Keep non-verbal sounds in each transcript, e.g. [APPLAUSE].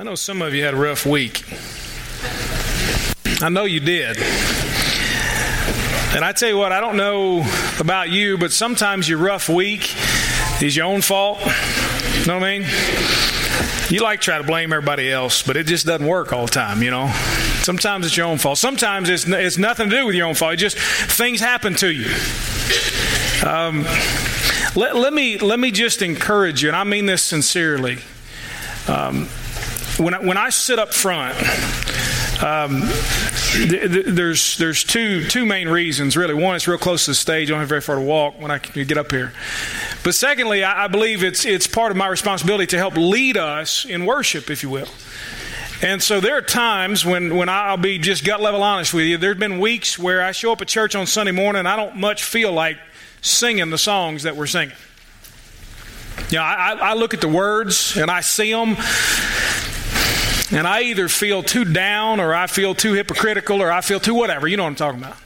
I know some of you had a rough week. I know you did. And I tell you what, I don't know about you, but sometimes your rough week is your own fault. You know what I mean? You like to try to blame everybody else, but it just doesn't work all the time, you know? Sometimes it's your own fault. Sometimes it's, it's nothing to do with your own fault. It just things happen to you. Um, let, let, me, let me just encourage you, and I mean this sincerely. Um, when, I, when I sit up front, um, th- th- there's there's two two main reasons really. One, it's real close to the stage. I don't have very far to walk when I can get up here. But secondly, I, I believe it's it's part of my responsibility to help lead us in worship, if you will. And so there are times when, when I'll be just gut level honest with you. There have been weeks where I show up at church on Sunday morning and I don't much feel like singing the songs that we're singing. You know, I, I look at the words and I see them, and I either feel too down or I feel too hypocritical or I feel too whatever. You know what I'm talking about.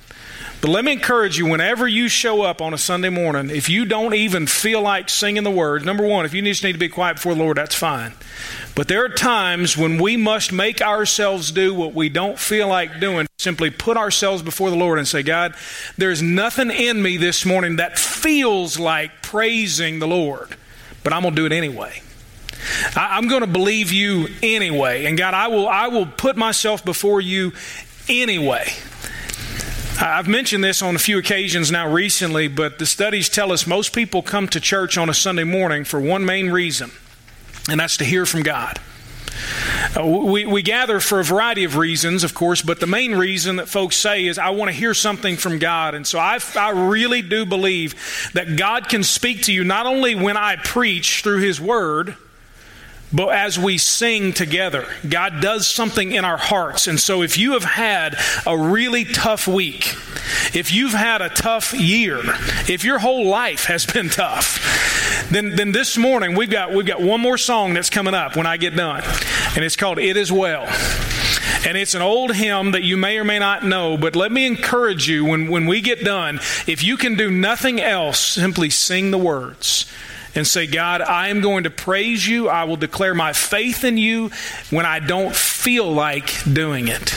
But let me encourage you whenever you show up on a Sunday morning, if you don't even feel like singing the words, number one, if you just need to be quiet before the Lord, that's fine. But there are times when we must make ourselves do what we don't feel like doing, simply put ourselves before the Lord and say, God, there's nothing in me this morning that feels like praising the Lord, but I'm going to do it anyway. I, am going to believe you anyway. And God, I will, I will put myself before you anyway. I've mentioned this on a few occasions now recently, but the studies tell us most people come to church on a Sunday morning for one main reason, and that's to hear from God. Uh, we, we gather for a variety of reasons, of course, but the main reason that folks say is, I want to hear something from God. And so I, I really do believe that God can speak to you not only when I preach through His Word, but as we sing together, God does something in our hearts. And so if you have had a really tough week, if you've had a tough year, if your whole life has been tough, then, then this morning we've got, we've got one more song that's coming up when I get done. And it's called It Is Well. And it's an old hymn that you may or may not know, but let me encourage you when, when we get done, if you can do nothing else, simply sing the words and say, God, I am going to praise you. I will declare my faith in you when I don't feel like doing it.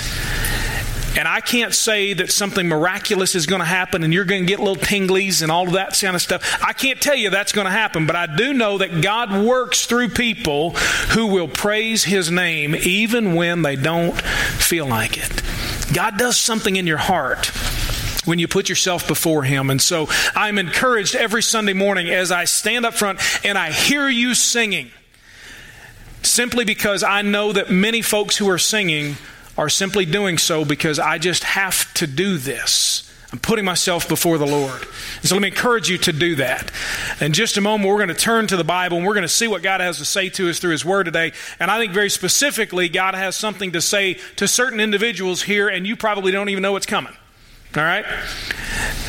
And I can't say that something miraculous is going to happen and you're going to get little tinglies and all of that kind of stuff. I can't tell you that's going to happen, but I do know that God works through people who will praise His name even when they don't feel like it. God does something in your heart when you put yourself before Him. And so I'm encouraged every Sunday morning as I stand up front and I hear you singing, simply because I know that many folks who are singing are simply doing so because I just have to do this. I'm putting myself before the Lord. And so let me encourage you to do that. In just a moment, we're going to turn to the Bible and we're going to see what God has to say to us through His Word today. And I think very specifically, God has something to say to certain individuals here, and you probably don't even know what's coming. All right?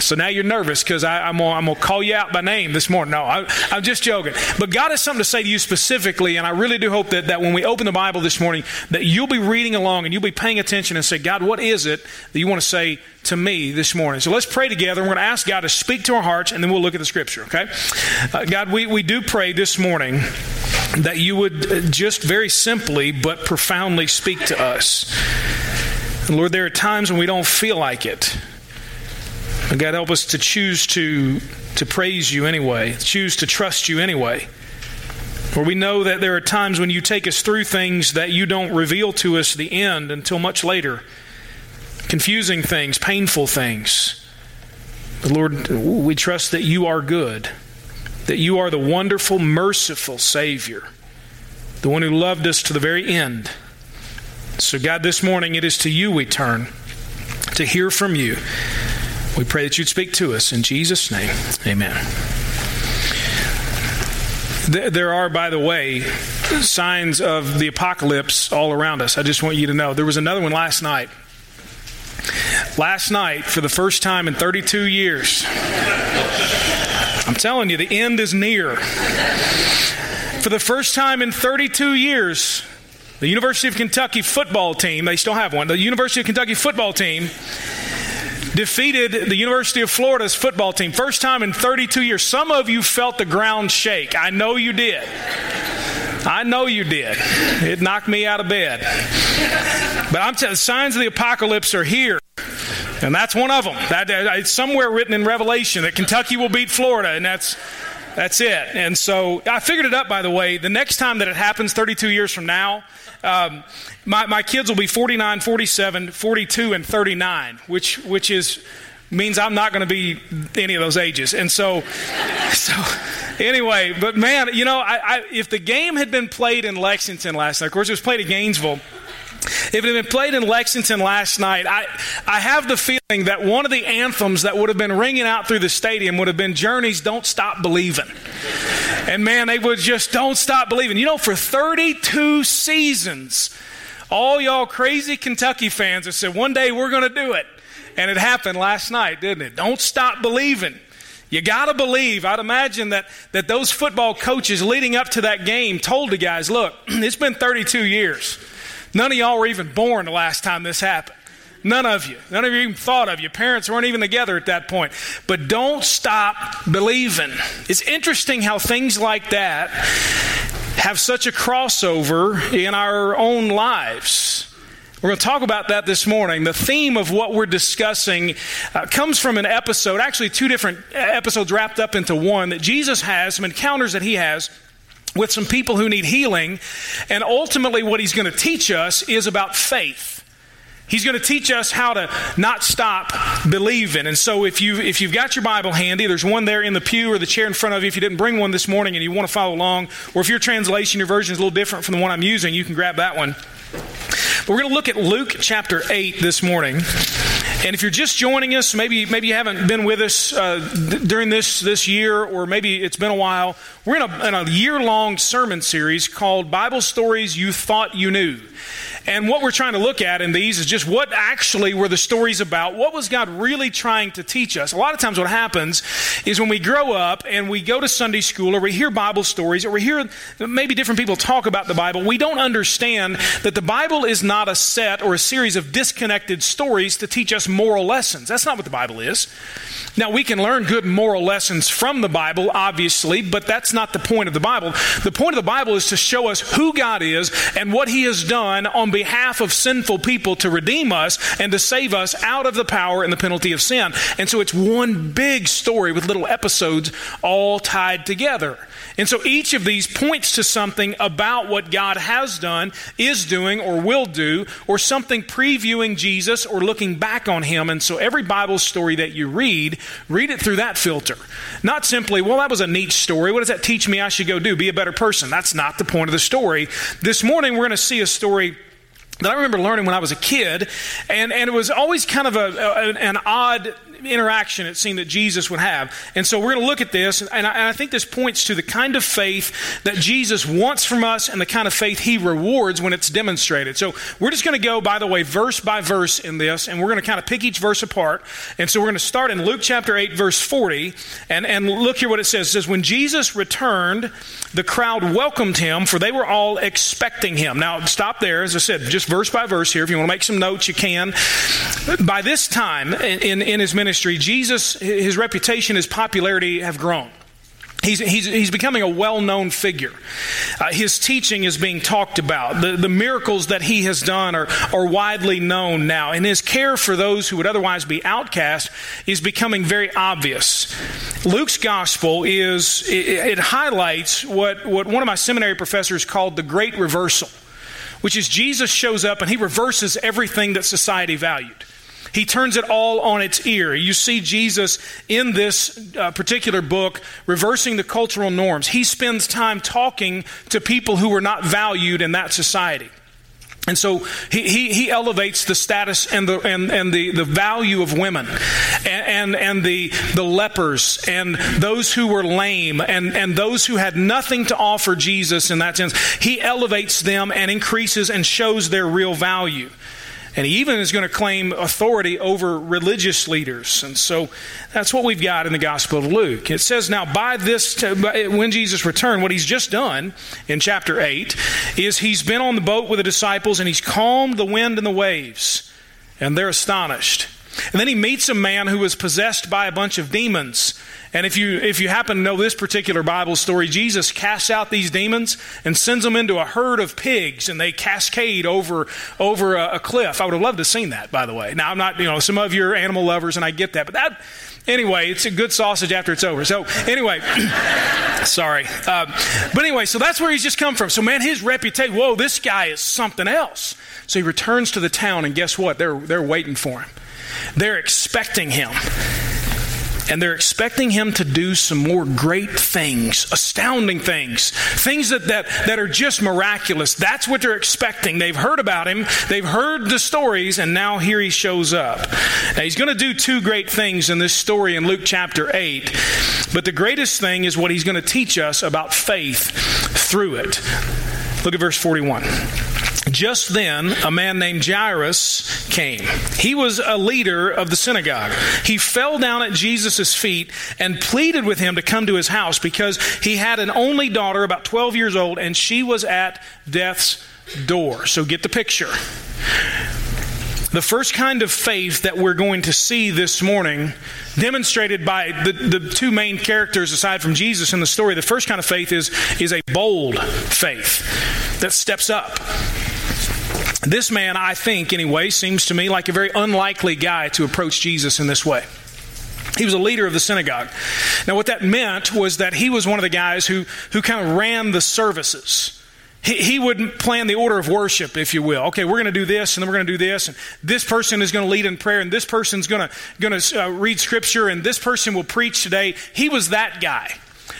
So now you're nervous because I'm going to call you out by name this morning. No, I, am just joking. But God has something to say to you specifically, and I really do hope that, that when we open the Bible this morning, that you'll be reading along and you'll be paying attention and say, God, what is it that you want to say to me this morning? So let's pray together. We're going to ask God to speak to our hearts, and then we'll look at the Scripture, okay? Uh, God, we, we do pray this morning that you would just very simply but profoundly speak to us. And Lord, there are times when we don't feel like it. And God, help us to choose to, to praise you anyway, choose to trust you anyway. For we know that there are times when you take us through things that you don't reveal to us the end until much later. Confusing things, painful things. But Lord, we trust that you are good, that you are the wonderful, merciful Savior, the one who loved us to the very end. So, God, this morning it is to you we turn to hear from you. We pray that you'd speak to us. In Jesus' name, amen. There are, by the way, signs of the apocalypse all around us. I just want you to know. There was another one last night. Last night, for the first time in 32 years, I'm telling you, the end is near. For the first time in 32 years, the University of Kentucky football team, they still have one, the University of Kentucky football team defeated the University of Florida's football team. First time in 32 years. Some of you felt the ground shake. I know you did. I know you did. It knocked me out of bed. But I'm telling signs of the apocalypse are here. And that's one of them. That, it's somewhere written in Revelation that Kentucky will beat Florida, and that's that's it. And so I figured it up, by the way. The next time that it happens, 32 years from now, um, my, my kids will be 49, 47, 42, and 39, which, which is means I'm not going to be any of those ages. And so, [LAUGHS] so anyway, but man, you know, I, I, if the game had been played in Lexington last night, of course, it was played at Gainesville. If it had been played in Lexington last night, I, I have the feeling that one of the anthems that would have been ringing out through the stadium would have been Journey's Don't Stop Believing. And man, they would just don't stop believing. You know, for 32 seasons, all y'all crazy Kentucky fans have said, one day we're going to do it. And it happened last night, didn't it? Don't stop believing. You got to believe. I'd imagine that, that those football coaches leading up to that game told the guys, look, [CLEARS THROAT] it's been 32 years. None of y'all were even born the last time this happened. None of you. None of you even thought of. Your parents weren't even together at that point. But don't stop believing. It's interesting how things like that have such a crossover in our own lives. We're going to talk about that this morning. The theme of what we're discussing uh, comes from an episode, actually, two different episodes wrapped up into one that Jesus has, some encounters that he has with some people who need healing. And ultimately, what he's going to teach us is about faith. He's going to teach us how to not stop believing. And so if you if you've got your Bible handy, there's one there in the pew or the chair in front of you. If you didn't bring one this morning and you want to follow along, or if your translation, your version is a little different from the one I'm using, you can grab that one. But we're going to look at Luke chapter 8 this morning. And if you're just joining us, maybe maybe you haven't been with us uh, during this this year, or maybe it's been a while. We're in a, in a year long sermon series called Bible Stories You Thought You Knew. And what we're trying to look at in these is just what actually were the stories about. What was God really trying to teach us? A lot of times, what happens is when we grow up and we go to Sunday school or we hear Bible stories or we hear maybe different people talk about the Bible, we don't understand that the Bible is not a set or a series of disconnected stories to teach us moral lessons. That's not what the Bible is. Now, we can learn good moral lessons from the Bible, obviously, but that's not the point of the Bible. The point of the Bible is to show us who God is and what He has done on behalf of sinful people to redeem us and to save us out of the power and the penalty of sin. And so it's one big story with little episodes all tied together. And so each of these points to something about what God has done, is doing, or will do, or something previewing Jesus or looking back on Him. And so every Bible story that you read, read it through that filter. Not simply, well, that was a neat story. What does that teach me I should go do? Be a better person. That's not the point of the story. This morning, we're going to see a story that I remember learning when I was a kid, and, and it was always kind of a, a an odd interaction it seemed that Jesus would have. And so we're going to look at this, and I, and I, think this points to the kind of faith that Jesus wants from us and the kind of faith he rewards when it's demonstrated. So we're just going to go, by the way, verse by verse in this, and we're going to kind of pick each verse apart. And so we're going to start in Luke chapter 8, verse 40, and, and look here what it says. It says, When Jesus returned, the crowd welcomed him, for they were all expecting him. Now, stop there. As I said, just verse by verse here. If you want to make some notes, you can. By this time in, in his ministry, ministry, Jesus, his reputation, his popularity have grown. He's, he's, he's becoming a well known figure. Uh, his teaching is being talked about. The, the miracles that he has done are, are widely known now. And his care for those who would otherwise be outcast is becoming very obvious. Luke's gospel is, it, it highlights what, what one of my seminary professors called the great reversal, which is Jesus shows up and he reverses everything that society valued. He turns it all on its ear. You see Jesus in this uh, particular book reversing the cultural norms. He spends time talking to people who were not valued in that society. And so he, he, he, elevates the status and the, and, and the, the value of women and, and, and, the, the lepers and those who were lame and, and those who had nothing to offer Jesus in that sense. He elevates them and increases and shows their real value. And he even is going to claim authority over religious leaders. And so that's what we've got in the Gospel of Luke. It says, now, by this, when Jesus returned, what he's just done in chapter 8 is he's been on the boat with the disciples and he's calmed the wind and the waves. And they're astonished. And then he meets a man who was possessed by a bunch of demons. And if you, if you happen to know this particular Bible story, Jesus casts out these demons and sends them into a herd of pigs, and they cascade over, over a, a cliff. I would have loved to have seen that, by the way. Now, I'm not, you know, some of you are animal lovers, and I get that, but that, anyway, it's a good sausage after it's over. So, anyway, [COUGHS] sorry. Uh, but anyway, so that's where he's just come from. So, man, his reputation, whoa, this guy is something else. So he returns to the town, and guess what? They're, they're waiting for him. They're expecting him. And they're expecting him to do some more great things, astounding things, things that, that, that are just miraculous. That's what they're expecting. They've heard about him, they've heard the stories, and now here he shows up. Now, he's going to do two great things in this story in Luke chapter 8. But the greatest thing is what he's going to teach us about faith through it. Look at verse 41. Just then, a man named Jairus came. He was a leader of the synagogue. He fell down at Jesus' feet and pleaded with him to come to his house because he had an only daughter, about 12 years old, and she was at death's door. So get the picture. The first kind of faith that we're going to see this morning, demonstrated by the, the two main characters aside from Jesus in the story, the first kind of faith is, is a bold faith that steps up. This man, I think, anyway, seems to me like a very unlikely guy to approach Jesus in this way. He was a leader of the synagogue. Now, what that meant was that he was one of the guys who, who kind of ran the services. He, he would plan the order of worship, if you will. Okay, we're going to do this, and then we're going to do this, and this person is going to lead in prayer, and this person's going to, going to uh, read scripture, and this person will preach today. He was that guy.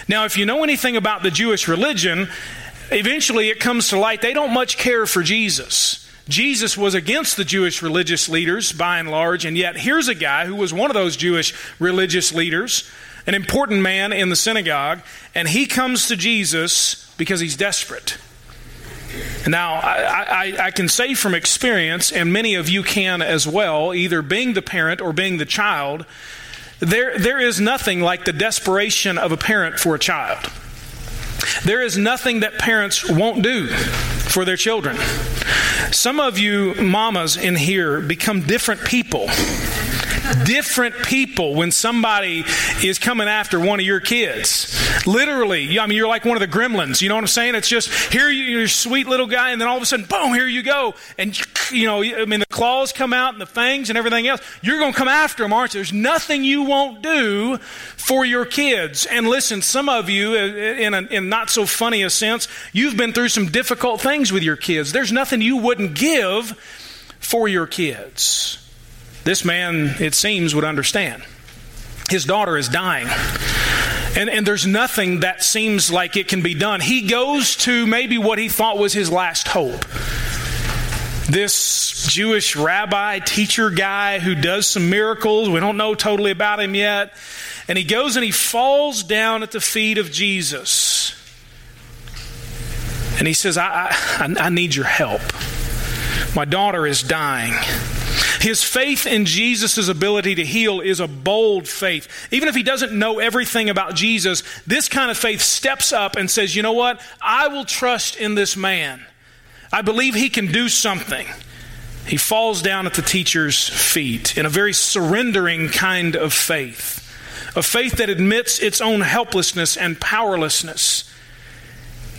Now, if you know anything about the Jewish religion, eventually it comes to light they don't much care for Jesus. Jesus was against the Jewish religious leaders by and large, and yet here's a guy who was one of those Jewish religious leaders, an important man in the synagogue, and he comes to Jesus because he's desperate. Now, I, I, I, can say from experience, and many of you can as well, either being the parent or being the child, there, there is nothing like the desperation of a parent for a child. There is nothing that parents won't do for their children. Some of you mamas in here become different people different people when somebody is coming after one of your kids. Literally, I mean, you're like one of the gremlins. You know what I'm saying? It's just here you, are a sweet little guy, and then all of a sudden, boom, here you go, and you know, I mean, the claws come out and the fangs and everything else. You're going to come after them, aren't you? There's nothing you won't do for your kids. And listen, some of you, uh, in a in not so funny a sense, you've been through some difficult things with your kids. There's nothing you wouldn't give for your kids. This man, it seems, would understand. His daughter is dying. And, and there's nothing that seems like it can be done. He goes to maybe what he thought was his last hope. This Jewish rabbi, teacher guy who does some miracles. We don't know totally about him yet. And he goes and he falls down at the feet of Jesus. And he says, I, I, I need your help. My daughter is dying. His faith in Jesus' ability to heal is a bold faith. Even if he doesn't know everything about Jesus, this kind of faith steps up and says, You know what? I will trust in this man. I believe he can do something. He falls down at the teacher's feet in a very surrendering kind of faith, a faith that admits its own helplessness and powerlessness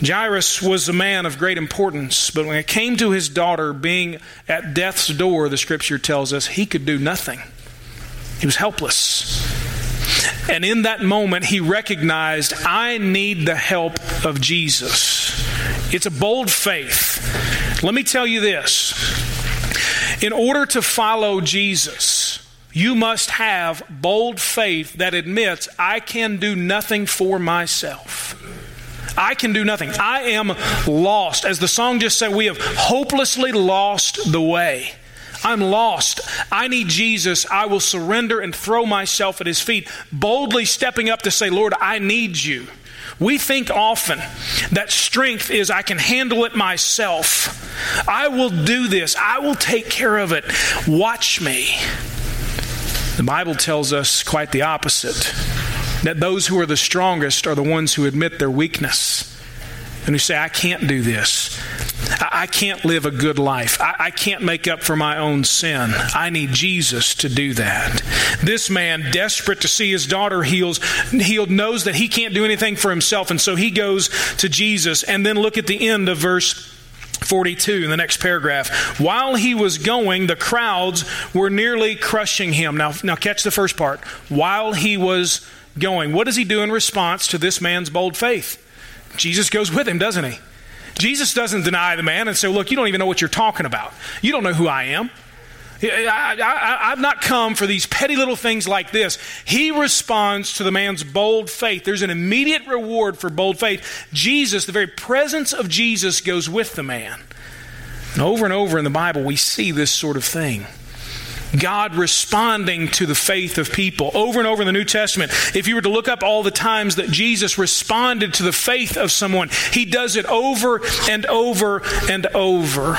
Jairus was a man of great importance, but when it came to his daughter being at death's door, the scripture tells us he could do nothing. He was helpless. And in that moment, he recognized, I need the help of Jesus. It's a bold faith. Let me tell you this in order to follow Jesus, you must have bold faith that admits, I can do nothing for myself. I can do nothing. I am lost. As the song just said, we have hopelessly lost the way. I'm lost. I need Jesus. I will surrender and throw myself at his feet, boldly stepping up to say, Lord, I need you. We think often that strength is I can handle it myself. I will do this. I will take care of it. Watch me. The Bible tells us quite the opposite that those who are the strongest are the ones who admit their weakness and who say, I can't do this. I, I can't live a good life. I, I can't make up for my own sin. I need Jesus to do that. This man, desperate to see his daughter heals, healed, knows that he can't do anything for himself, and so he goes to Jesus. And then look at the end of verse 42 in the next paragraph. While he was going, the crowds were nearly crushing him. Now, now catch the first part. While he was going, what does he do in response to this man's bold faith? Jesus goes with him, doesn't he? Jesus doesn't deny the man and say, Look, you don't even know what you're talking about. You don't know who I am. I, have not come for these petty little things like this. He responds to the man's bold faith. There's an immediate reward for bold faith. Jesus, the very presence of Jesus, goes with the man. And over and over in the Bible, we see this sort of thing. God responding to the faith of people. Over and over in the New Testament, if you were to look up all the times that Jesus responded to the faith of someone, he does it over and over and over.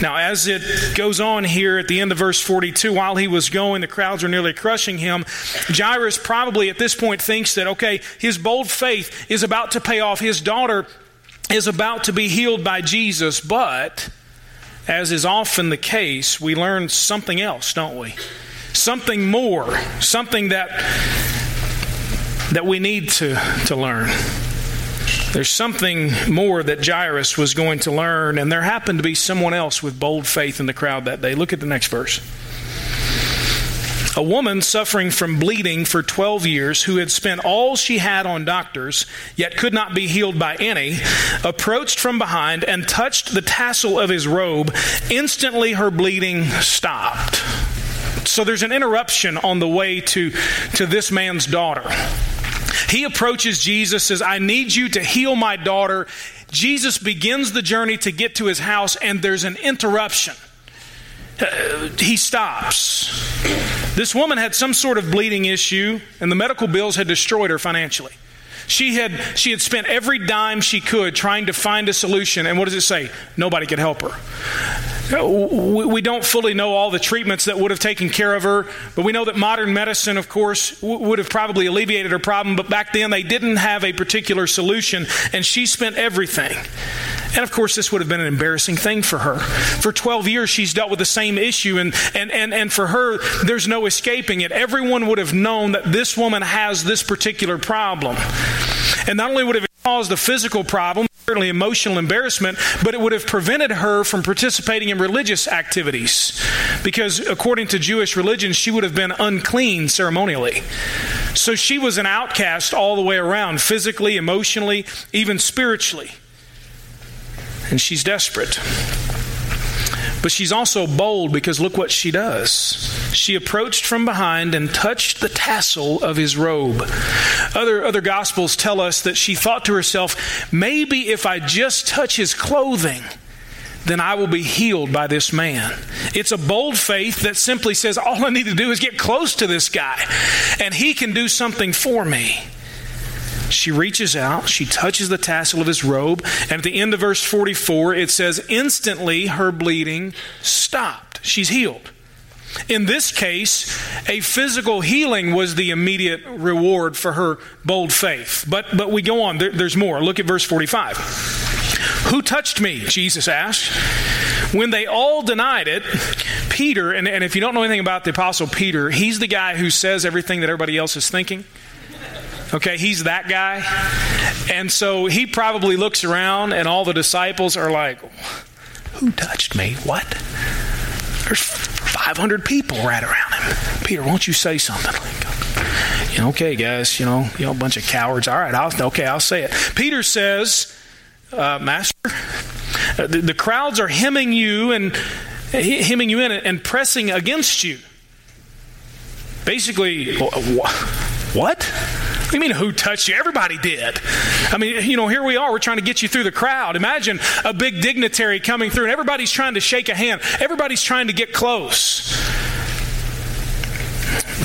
Now, as it goes on here at the end of verse 42, while he was going, the crowds were nearly crushing him. Jairus probably at this point thinks that, okay, his bold faith is about to pay off. His daughter is about to be healed by Jesus, but as is often the case, we learn something else, don't we? Something more, something that that we need to, to learn. There's something more that Jairus was going to learn, and there happened to be someone else with bold faith in the crowd that day. Look at the next verse. A woman suffering from bleeding for 12 years, who had spent all she had on doctors, yet could not be healed by any, approached from behind and touched the tassel of his robe. Instantly her bleeding stopped. So there's an interruption on the way to, to this man's daughter. He approaches Jesus, says, I need you to heal my daughter. Jesus begins the journey to get to his house, and there's an interruption. Uh, he stops. This woman had some sort of bleeding issue, and the medical bills had destroyed her financially. She had, she had spent every dime she could trying to find a solution, and what does it say? Nobody could help her. Uh, we don't fully know all the treatments that would have taken care of her, but we know that modern medicine, of course, would have probably alleviated her problem, but back then they didn't have a particular solution, and she spent everything. And of course, this would have been an embarrassing thing for her. For 12 years, she's dealt with the same issue, and, and, and, and for her, there's no escaping it. Everyone would have known that this woman has this particular problem. And not only would it have caused a physical problem, certainly emotional embarrassment, but it would have prevented her from participating in religious activities. Because according to Jewish religion, she would have been unclean ceremonially. So she was an outcast all the way around, physically, emotionally, even spiritually and she's desperate. But she's also bold because look what she does. She approached from behind and touched the tassel of his robe. Other, other gospels tell us that she thought to herself, maybe if I just touch his clothing, then I will be healed by this man. It's a bold faith that simply says, all I need to do is get close to this guy, and he can do something for me. She reaches out, she touches the tassel of his robe, and at the end of verse 44, it says, Instantly her bleeding stopped. She's healed. In this case, a physical healing was the immediate reward for her bold faith. But, but we go on, there, there's more. Look at verse 45. Who touched me? Jesus asked. When they all denied it, Peter, and, and if you don't know anything about the Apostle Peter, he's the guy who says everything that everybody else is thinking. Okay, he's that guy. And so he probably looks around, and all the disciples are like, Who touched me? What? There's 500 people right around him. Peter, won't you say something? Like, you know, okay, guys, you know, you know, a bunch of cowards. All right, I'll, okay, I'll say it. Peter says, uh, Master, uh, the, the crowds are hemming you and hemming you in and pressing against you. Basically, what? What do you mean, who touched you? Everybody did. I mean, you know, here we are. We're trying to get you through the crowd. Imagine a big dignitary coming through, and everybody's trying to shake a hand. Everybody's trying to get close.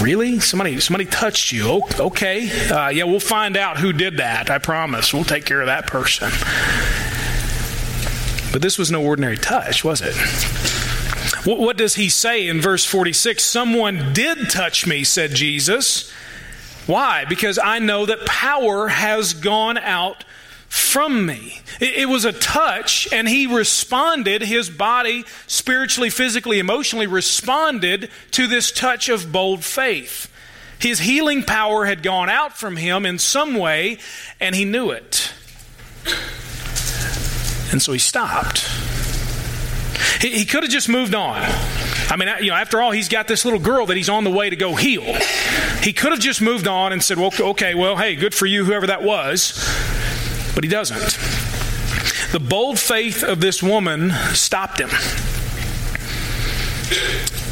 Really? Somebody, somebody touched you? Okay. Uh, yeah, we'll find out who did that. I promise. We'll take care of that person. But this was no ordinary touch, was it? What does he say in verse 46? Someone did touch me, said Jesus. Why? Because I know that power has gone out from me. It, it, was a touch, and he responded, his body, spiritually, physically, emotionally, responded to this touch of bold faith. His healing power had gone out from him in some way, and he knew it. And so he stopped. He, he could have just moved on. I mean, you know, after all, he's got this little girl that he's on the way to go heal. He could have just moved on and said, well, okay, well, hey, good for you, whoever that was. But he doesn't. The bold faith of this woman stopped him.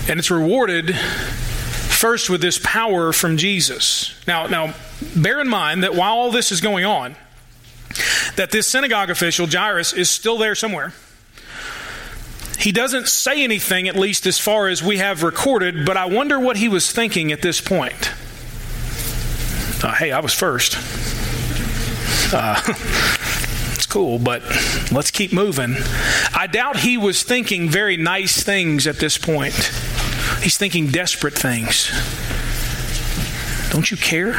And it's rewarded first with this power from Jesus. Now, now bear in mind that while all this is going on, that this synagogue official, Jairus, is still there somewhere. He doesn't say anything, at least as far as we have recorded, but I wonder what he was thinking at this point. Uh, hey, I was first. Uh, [LAUGHS] it's cool, but let's keep moving. I doubt he was thinking very nice things at this point. He's thinking desperate things. Don't you care?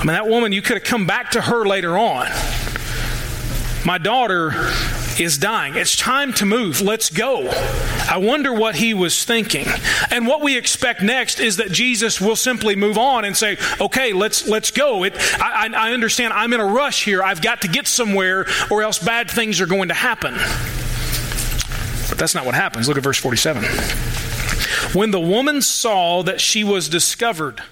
I mean, that woman, you could have come back to her later on. My daughter is dying. It's time to move. Let's go. I wonder what he was thinking. And what we expect next is that Jesus will simply move on and say, "Okay, let's let's go." It, I, I understand. I'm in a rush here. I've got to get somewhere, or else bad things are going to happen. But that's not what happens. Look at verse 47. When the woman saw that she was discovered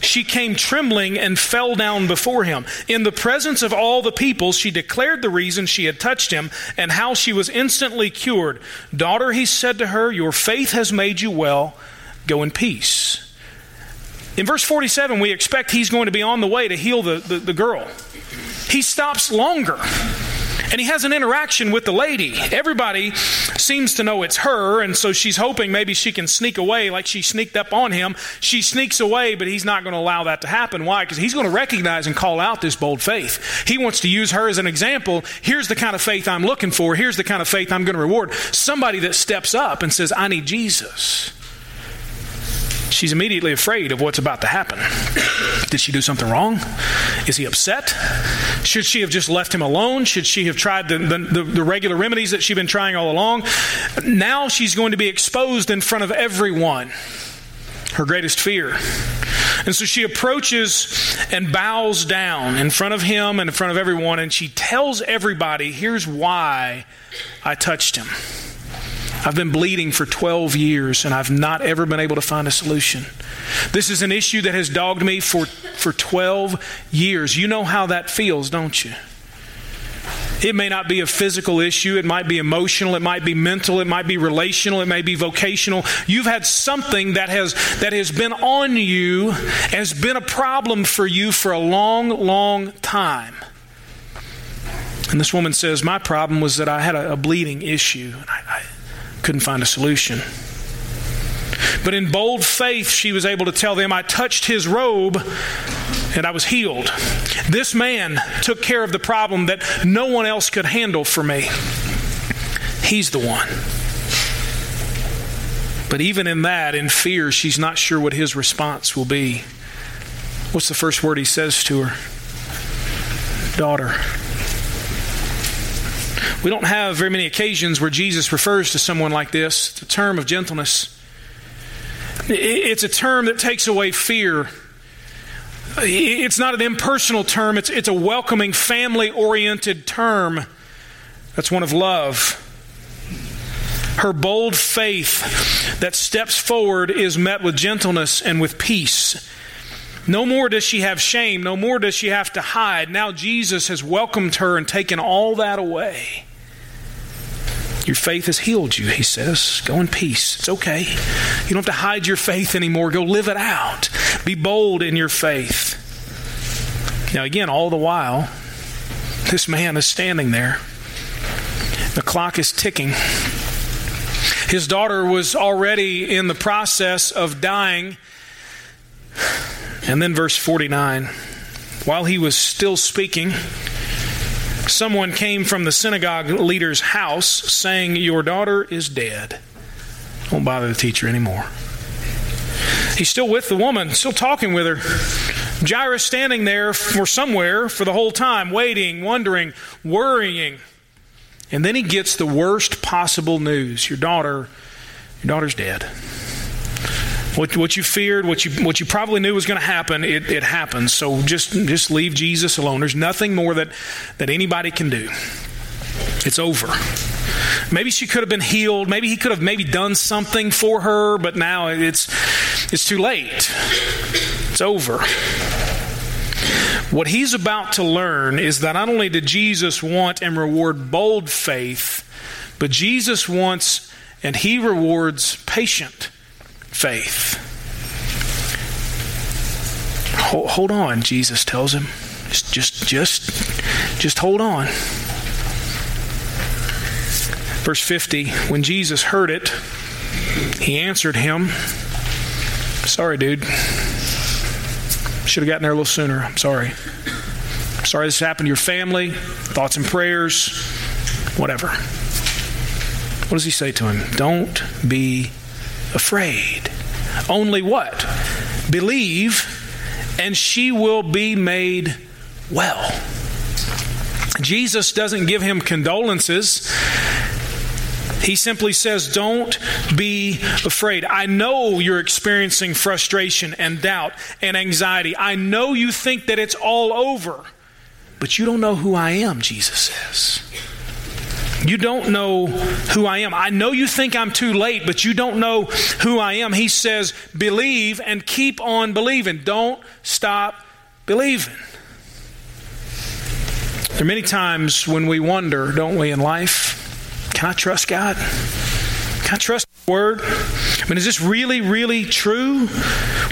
she came trembling and fell down before him. In the presence of all the people, she declared the reason she had touched him and how she was instantly cured. Daughter, he said to her, Your faith has made you well. Go in peace. In verse 47, we expect he's going to be on the way to heal the, the, the girl. He stops longer and he has an interaction with the lady. Everybody seems to know it's her, and so she's hoping maybe she can sneak away like she sneaked up on him. She sneaks away, but he's not going to allow that to happen. Why? Because he's going to recognize and call out this bold faith. He wants to use her as an example. Here's the kind of faith I'm looking for. Here's the kind of faith I'm going to reward. Somebody that steps up and says, I need Jesus she's immediately afraid of what's about to happen. Did she do something wrong? Is he upset? Should she have just left him alone? Should she have tried the, the, the, regular remedies that she'd been trying all along? Now she's going to be exposed in front of everyone. Her greatest fear. And so she approaches and bows down in front of him and in front of everyone, and she tells everybody, Here's why I touched him. I've been bleeding for 12 years and I've not ever been able to find a solution. This is an issue that has dogged me for, for 12 years. You know how that feels, don't you? It may not be a physical issue. It might be emotional. It might be mental. It might be relational. It may be vocational. You've had something that has, that has been on you, has been a problem for you for a long, long time. And this woman says, My problem was that I had a, a bleeding issue. I, I, couldn't find a solution. But in bold faith, she was able to tell them, I touched his robe and I was healed. This man took care of the problem that no one else could handle for me. He's the one. But even in that, in fear, she's not sure what his response will be. What's the first word he says to her? Daughter. We don't have very many occasions where Jesus refers to someone like this. the term of gentleness. It's a term that takes away fear. It's not an impersonal term, it's, it's a welcoming, family oriented term. That's one of love. Her bold faith that steps forward is met with gentleness and with peace. No more does she have shame. No more does she have to hide. Now Jesus has welcomed her and taken all that away. Your faith has healed you, he says. Go in peace. It's okay. You don't have to hide your faith anymore. Go live it out. Be bold in your faith. Now, again, all the while, this man is standing there. The clock is ticking. His daughter was already in the process of dying. And then, verse 49 while he was still speaking, someone came from the synagogue leader's house saying, Your daughter is dead. Don't bother the teacher anymore. He's still with the woman, still talking with her. Jairus standing there for somewhere for the whole time, waiting, wondering, worrying. And then he gets the worst possible news. Your daughter, your daughter's dead. What, what you feared, what you, what you probably knew was going to happen, it, it happens. So just, just leave Jesus alone. There's nothing more that, that anybody can do. It's over. Maybe she could have been healed. Maybe he could have maybe done something for her, but now it's, it's too late. It's over. What he's about to learn is that not only did Jesus want and reward bold faith, but Jesus wants and he rewards patient faith. Hold, on, Jesus tells him. Just, just, just, hold on. Verse 50 When Jesus heard it, he answered him, Sorry, dude. Should have gotten there a little sooner. I'm sorry. Sorry this happened to your family. Thoughts and prayers. Whatever. What does he say to him? Don't be afraid. Only what? Believe, and she will be made well. Jesus doesn't give him condolences. He simply says, Don't be afraid. I know you're experiencing frustration and doubt and anxiety. I know you think that it's all over, but you don't know who I am, Jesus says. You don't know who I am. I know you think I'm too late, but you don't know who I am. He says, believe and keep on believing. Don't stop believing. There are many times when we wonder, don't we, in life, can I trust God? Can I trust the Word? I mean, is this really, really true?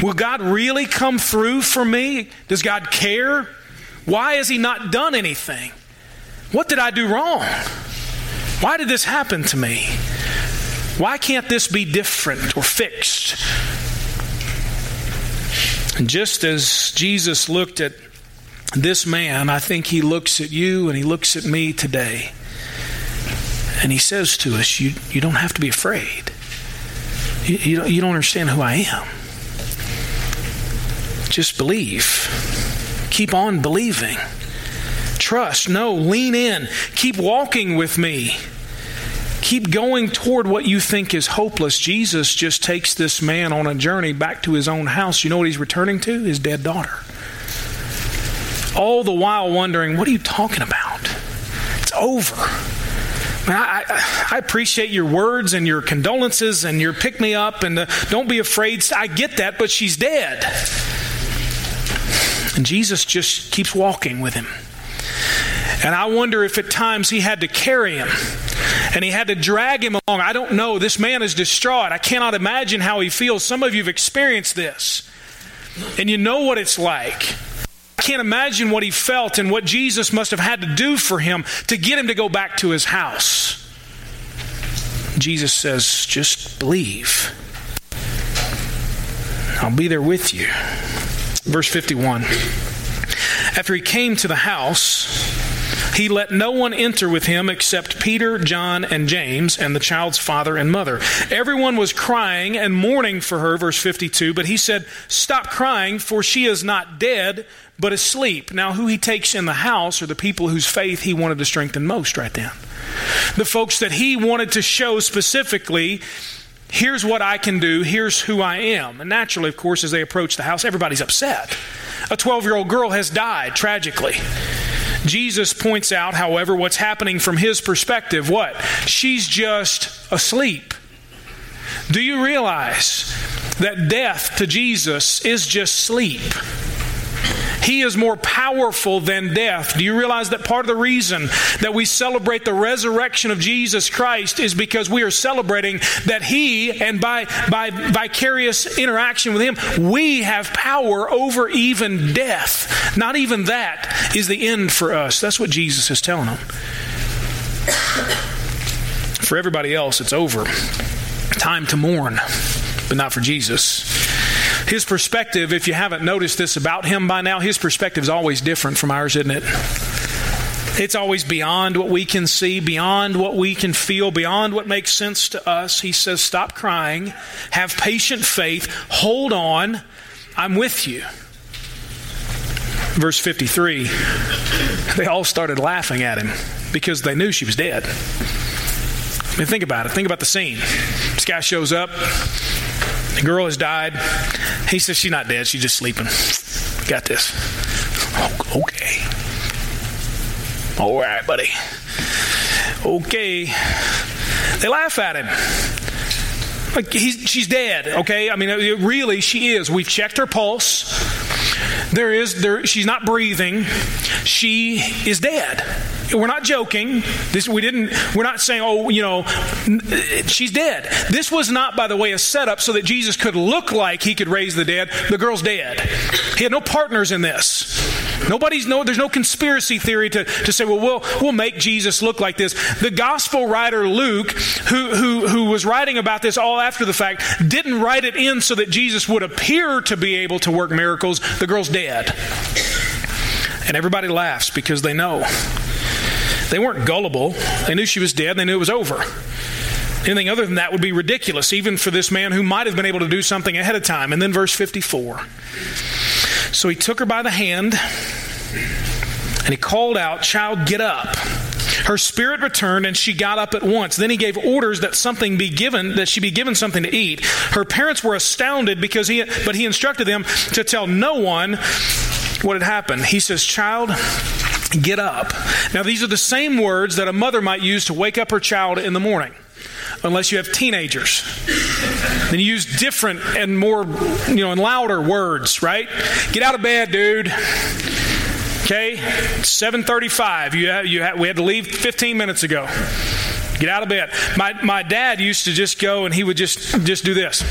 Will God really come through for me? Does God care? Why has He not done anything? What did I do wrong? Why did this happen to me? Why can't this be different or fixed? And just as Jesus looked at this man, I think he looks at you and he looks at me today. And he says to us, You, you don't have to be afraid. You, you, don't, you don't understand who I am. Just believe. Keep on believing. Trust. No, lean in. Keep walking with me. Keep going toward what you think is hopeless. Jesus just takes this man on a journey back to his own house. You know what he's returning to? His dead daughter. All the while wondering, what are you talking about? It's over. I, I, I, appreciate your words and your condolences and your pick me up and the, don't be afraid. I get that, but she's dead. And Jesus just keeps walking with him. And I wonder if at times he had to carry him and he had to drag him along. I don't know. This man is distraught. I cannot imagine how he feels. Some of you have experienced this, and you know what it's like. I can't imagine what he felt and what Jesus must have had to do for him to get him to go back to his house. Jesus says, just believe. I'll be there with you. Verse 51. After he came to the house, he let no one enter with him except Peter, John, and James, and the child's father and mother. Everyone was crying and mourning for her, verse 52, but he said, Stop crying, for she is not dead, but asleep. Now, who he takes in the house are the people whose faith he wanted to strengthen most right then. The folks that he wanted to show specifically here's what I can do, here's who I am. And naturally, of course, as they approach the house, everybody's upset. A 12 year old girl has died tragically. Jesus points out, however, what's happening from his perspective. What? She's just asleep. Do you realize that death to Jesus is just sleep? He is more powerful than death. Do you realize that part of the reason that we celebrate the resurrection of Jesus Christ is because we are celebrating that He, and by, by vicarious interaction with Him, we have power over even death. Not even that is the end for us. That's what Jesus is telling them. For everybody else, it's over. Time to mourn, but not for Jesus. His perspective, if you haven't noticed this about him by now, his perspective is always different from ours, isn't it? It's always beyond what we can see, beyond what we can feel, beyond what makes sense to us. He says, Stop crying, have patient faith, hold on, I'm with you. verse 53, they all started laughing at him because they knew she was dead. I mean, think about it. Think about the scene. This guy shows up. The girl has died. He says she's not dead. She's just sleeping. Got this. Oh, okay. All right, buddy. Okay. They laugh at him. Like she's dead. Okay. I mean, really, she is. We've checked her pulse. There is there. She's not breathing. She is dead. We're not joking. This we didn't. We're not saying, oh, you know, she's dead. This was not, by the way, a setup so that Jesus could look like he could raise the dead. The girl's dead. He had no partners in this. Nobody's no. There's no conspiracy theory to, to say, well, we'll we'll make Jesus look like this. The gospel writer Luke, who who who was writing about this all after the fact, didn't write it in so that Jesus would appear to be able to work miracles. The girl's dead. And everybody laughs because they know. They weren't gullible. They knew she was dead. They knew it was over. Anything other than that would be ridiculous, even for this man who might have been able to do something ahead of time. And then verse 54. So he took her by the hand and he called out, Child, get up. Her spirit returned and she got up at once. Then he gave orders that something be given, that she be given something to eat. Her parents were astounded because he, but he instructed them to tell no one what had happened. He says, Child, get up. Now, these are the same words that a mother might use to wake up her child in the morning, unless you have teenagers. Then you use different and more, you know, and louder words, right? Get out of bed, dude. Okay, 7:35. You have, you have, we had to leave 15 minutes ago. Get out of bed. My my dad used to just go and he would just just do this.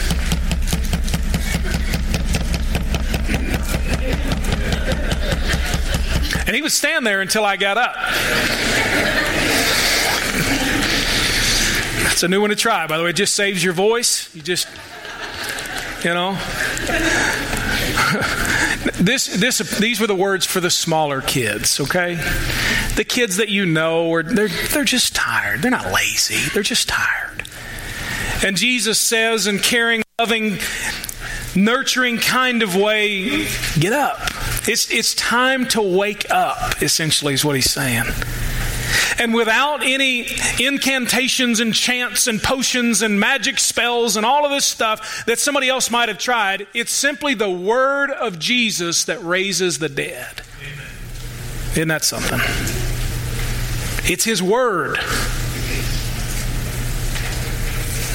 And he would stand there until I got up. That's a new one to try, by the way. It just saves your voice. You just, you know. [LAUGHS] this, this, these were the words for the smaller kids, okay? The kids that you know, are, they're, they're just tired. They're not lazy, they're just tired. And Jesus says, in caring, loving, nurturing kind of way, get up. It's, it's time to wake up, essentially, is what he's saying. And without any incantations and chants and potions and magic spells and all of this stuff that somebody else might have tried, it's simply the word of Jesus that raises the dead. Amen. Isn't that something? It's his word.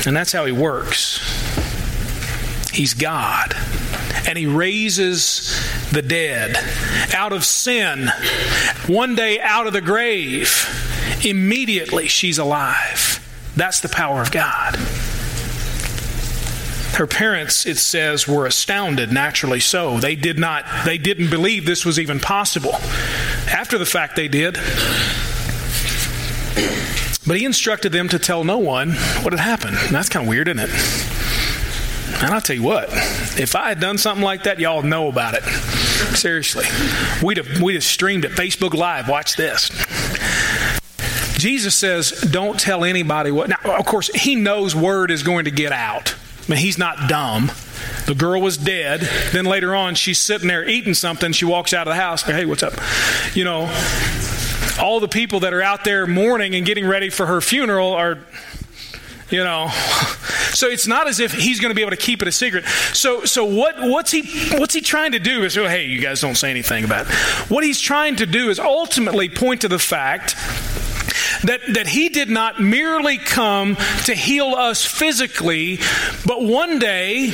And that's how he works. He's God. And He raises the dead out of sin, one day out of the grave. Immediately she's alive. That's the power of God. Her parents, it says, were astounded, naturally so. They did not, they didn't believe this was even possible. After the fact, they did. But he instructed them to tell no one what had happened. And that's kind of weird, isn't it? And I'll tell you what, if I had done something like that, y'all know about it. Seriously. We'd have, we'd have streamed it Facebook Live. Watch this. Jesus says, don't tell anybody what. Now, of course, he knows word is going to get out. I mean, he's not dumb. The girl was dead. Then later on, she's sitting there eating something. She walks out of the house. Hey, what's up? You know, all the people that are out there mourning and getting ready for her funeral are you know? [LAUGHS] So it's not as if he's going to be able to keep it a secret. So so what what's he what's he trying to do is oh hey you guys don't say anything about it. What he's trying to do is ultimately point to the fact that, that he did not merely come to heal us physically, but one day,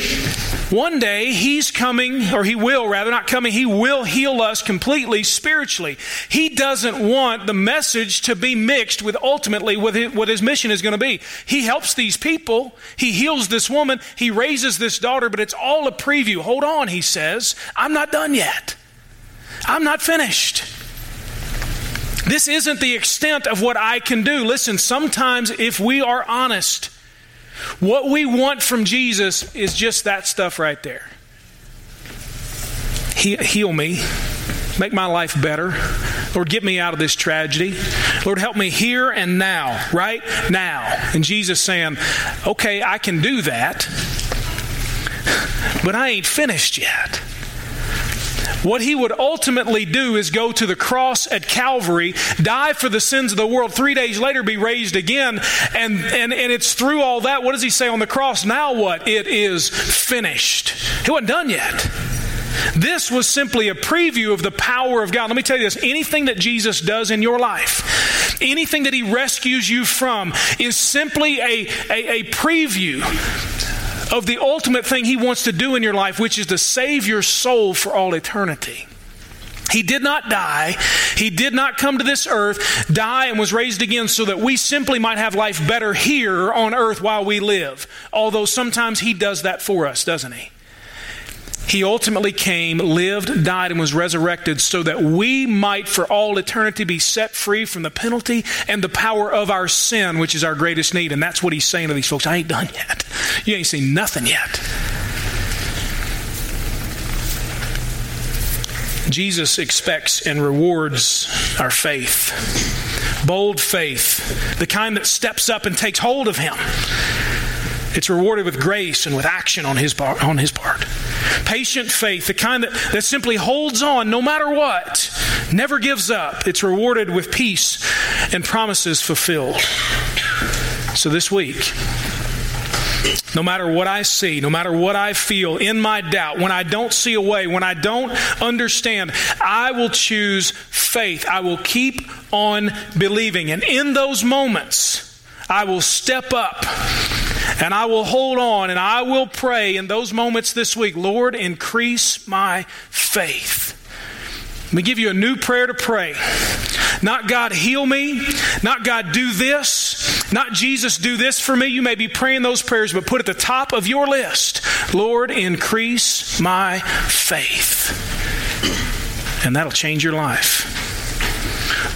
one day he's coming, or he will rather, not coming, he will heal us completely spiritually. He doesn't want the message to be mixed with ultimately his, what his mission is going to be. He helps these people, he heals this woman, he raises this daughter, but it's all a preview. Hold on, he says, I'm not done yet. I'm not finished. This isn't the extent of what I can do. Listen, sometimes if we are honest, what we want from Jesus is just that stuff right there. He, heal me, make my life better. Lord, get me out of this tragedy. Lord, help me here and now, right now. And Jesus saying, okay, I can do that, but I ain't finished yet. What he would ultimately do is go to the cross at Calvary, die for the sins of the world, three days later be raised again. And, and, and it's through all that. What does he say on the cross? Now what? It is finished. He wasn't done yet. This was simply a preview of the power of God. Let me tell you this anything that Jesus does in your life, anything that He rescues you from, is simply a, a, a preview of the ultimate thing He wants to do in your life, which is to save your soul for all eternity. He did not die. He did not come to this earth, die, and was raised again so that we simply might have life better here on earth while we live. Although sometimes He does that for us, doesn't He? He ultimately came, lived, died, and was resurrected so that we might for all eternity be set free from the penalty and the power of our sin, which is our greatest need. And that's what he's saying to these folks. I ain't done yet. You ain't seen nothing yet. Jesus expects and rewards our faith. Bold faith, the kind that steps up and takes hold of Him. It's rewarded with grace and with action on his, part, on his part. Patient faith, the kind that, that simply holds on no matter what, never gives up. It's rewarded with peace and promises fulfilled. So this week, no matter what I see, no matter what I feel in my doubt, when I don't see a way, when I don't understand, I will choose faith. I will keep on believing. And in those moments, I will step up and I will hold on and I will pray in those moments this week Lord, increase my faith. Let me give you a new prayer to pray. Not God, heal me. Not God, do this. Not Jesus, do this for me. You may be praying those prayers, but put at the top of your list Lord, increase my faith. And that'll change your life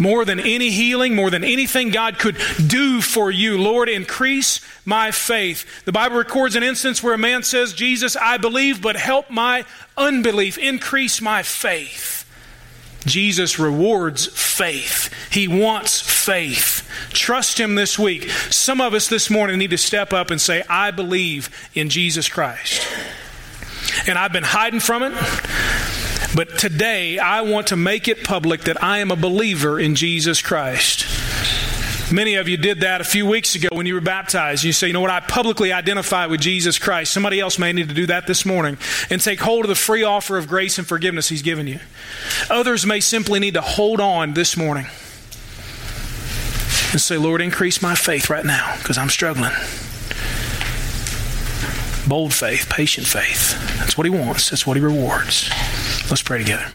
more than any healing, more than anything God could do for you. Lord, increase my faith. The Bible records an instance where a man says, Jesus, I believe, but help my unbelief, increase my faith. Jesus rewards faith. He wants faith. Trust Him this week. Some of us this morning need to step up and say, I believe in Jesus Christ. And I've been hiding from it. But today, I want to make it public that I am a believer in Jesus Christ. Many of you did that a few weeks ago when you were baptized. You say, you know what, I publicly identify with Jesus Christ. Somebody else may need to do that this morning and take hold of the free offer of grace and forgiveness He's given you. Others may simply need to hold on this morning and say, Lord, increase my faith right now because I'm struggling. Bold faith, patient faith. That's what He wants, that's what He rewards. Let's pray together.